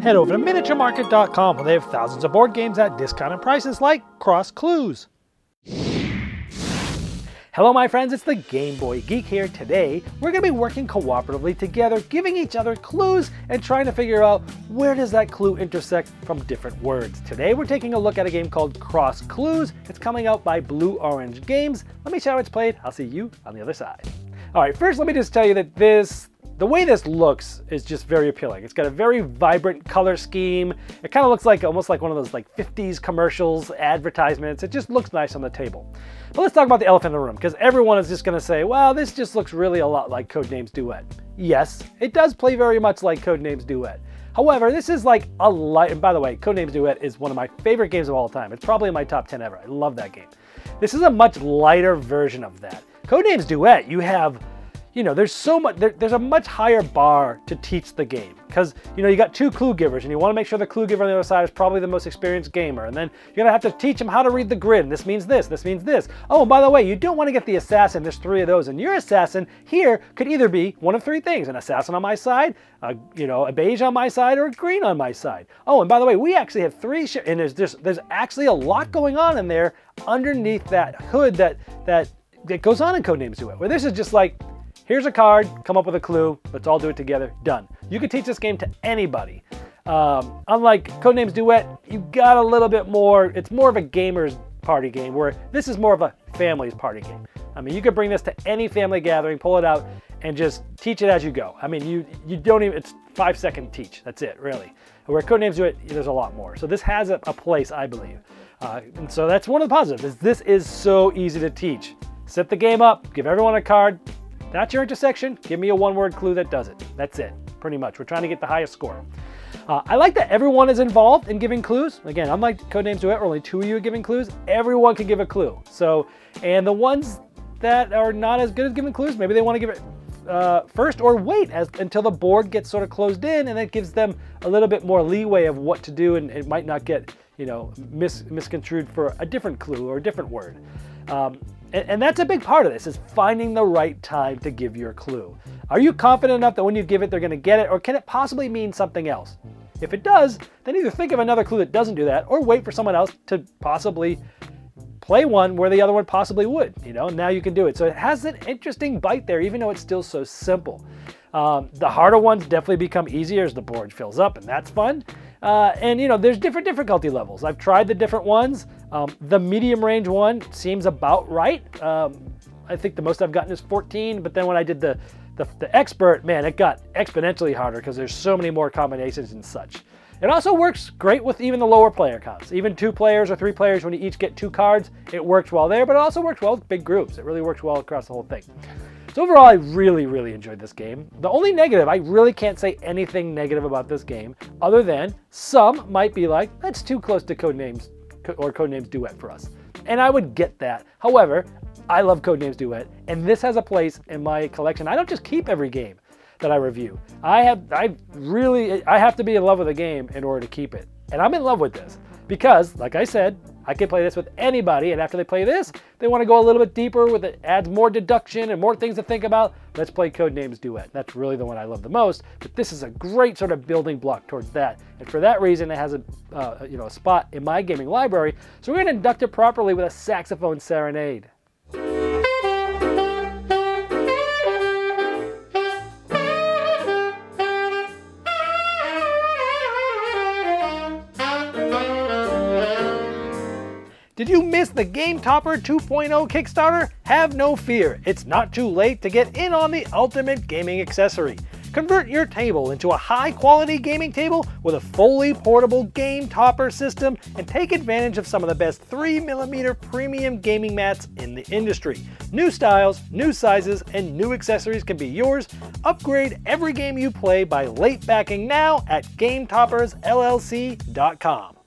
Head over to miniaturemarket.com where they have thousands of board games at discounted prices like Cross Clues. Hello, my friends, it's the Game Boy Geek here. Today, we're going to be working cooperatively together, giving each other clues and trying to figure out where does that clue intersect from different words. Today, we're taking a look at a game called Cross Clues. It's coming out by Blue Orange Games. Let me show how it's played. I'll see you on the other side. All right, first, let me just tell you that this the way this looks is just very appealing. It's got a very vibrant color scheme. It kind of looks like almost like one of those like 50s commercials, advertisements. It just looks nice on the table. But let's talk about the elephant in the room because everyone is just going to say, well, this just looks really a lot like Codenames Duet. Yes, it does play very much like Codenames Duet. However, this is like a light, and by the way, Codenames Duet is one of my favorite games of all time. It's probably in my top 10 ever. I love that game. This is a much lighter version of that. Codenames Duet, you have you know, there's so much, there, there's a much higher bar to teach the game because, you know, you got two clue givers and you want to make sure the clue giver on the other side is probably the most experienced gamer. And then you're going to have to teach them how to read the grid. And this means this, this means this. Oh, by the way, you don't want to get the assassin. There's three of those. And your assassin here could either be one of three things, an assassin on my side, a, you know, a beige on my side or a green on my side. Oh, and by the way, we actually have three, and there's, there's, there's actually a lot going on in there underneath that hood that, that, that goes on in Codenames Duet, where this is just like, Here's a card, come up with a clue, let's all do it together, done. You can teach this game to anybody. Um, unlike Codenames Duet, you got a little bit more, it's more of a gamer's party game, where this is more of a family's party game. I mean, you could bring this to any family gathering, pull it out, and just teach it as you go. I mean, you you don't even, it's five second teach, that's it, really. Where Codenames Duet, there's a lot more. So this has a, a place, I believe. Uh, and so that's one of the positives, is this is so easy to teach. Set the game up, give everyone a card, that's your intersection. Give me a one word clue that does it. That's it, pretty much. We're trying to get the highest score. Uh, I like that everyone is involved in giving clues. Again, unlike Codenames Duet, where only two of you are giving clues, everyone can give a clue. So, and the ones that are not as good at giving clues, maybe they want to give it uh, first or wait as, until the board gets sort of closed in and that gives them a little bit more leeway of what to do and it might not get, you know, mis- misconstrued for a different clue or a different word. Um, and that's a big part of this is finding the right time to give your clue. Are you confident enough that when you give it, they're going to get it, or can it possibly mean something else? If it does, then either think of another clue that doesn't do that, or wait for someone else to possibly play one where the other one possibly would. You know, now you can do it. So it has an interesting bite there, even though it's still so simple. Um, the harder ones definitely become easier as the board fills up, and that's fun. Uh, and you know, there's different difficulty levels. I've tried the different ones. Um, the medium range one seems about right. Um, I think the most I've gotten is 14, but then when I did the the, the expert, man, it got exponentially harder because there's so many more combinations and such. It also works great with even the lower player counts. Even two players or three players, when you each get two cards, it works well there, but it also works well with big groups. It really works well across the whole thing. So overall, I really, really enjoyed this game. The only negative, I really can't say anything negative about this game, other than some might be like, that's too close to Codenames or Codenames Duet for us. And I would get that. However, I love Codenames Duet, and this has a place in my collection. I don't just keep every game that I review. I have, I really, I have to be in love with a game in order to keep it. And I'm in love with this because, like I said, I can play this with anybody, and after they play this, they want to go a little bit deeper with it, adds more deduction and more things to think about. Let's play Codenames Duet. That's really the one I love the most. But this is a great sort of building block towards that, and for that reason, it has a uh, you know a spot in my gaming library. So we're going to induct it properly with a saxophone serenade. Did you miss the Game Topper 2.0 Kickstarter? Have no fear, it's not too late to get in on the ultimate gaming accessory. Convert your table into a high quality gaming table with a fully portable Game Topper system and take advantage of some of the best 3mm premium gaming mats in the industry. New styles, new sizes, and new accessories can be yours. Upgrade every game you play by late backing now at GameToppersLLC.com.